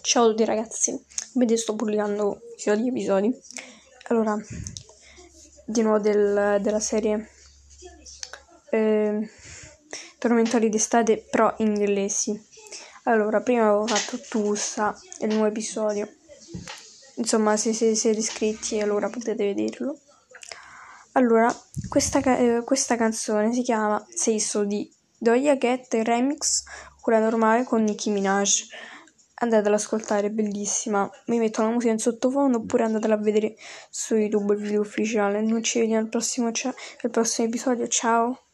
Ciao a tutti ragazzi, vedete sto pubblicando episodi episodi. Allora, di nuovo del, della serie eh, Tormentori d'estate però inglesi. Allora, prima avevo fatto Tussa, il nuovo episodio. Insomma, se, se siete iscritti allora potete vederlo. Allora, questa, eh, questa canzone si chiama Sei di Doja Cat Remix, quella normale con Nicki Minaj andate ad ascoltare, è bellissima. Mi metto la musica in sottofondo oppure andatela a vedere su YouTube il video ufficiale. Noi ci vediamo al prossimo, al prossimo episodio. Ciao!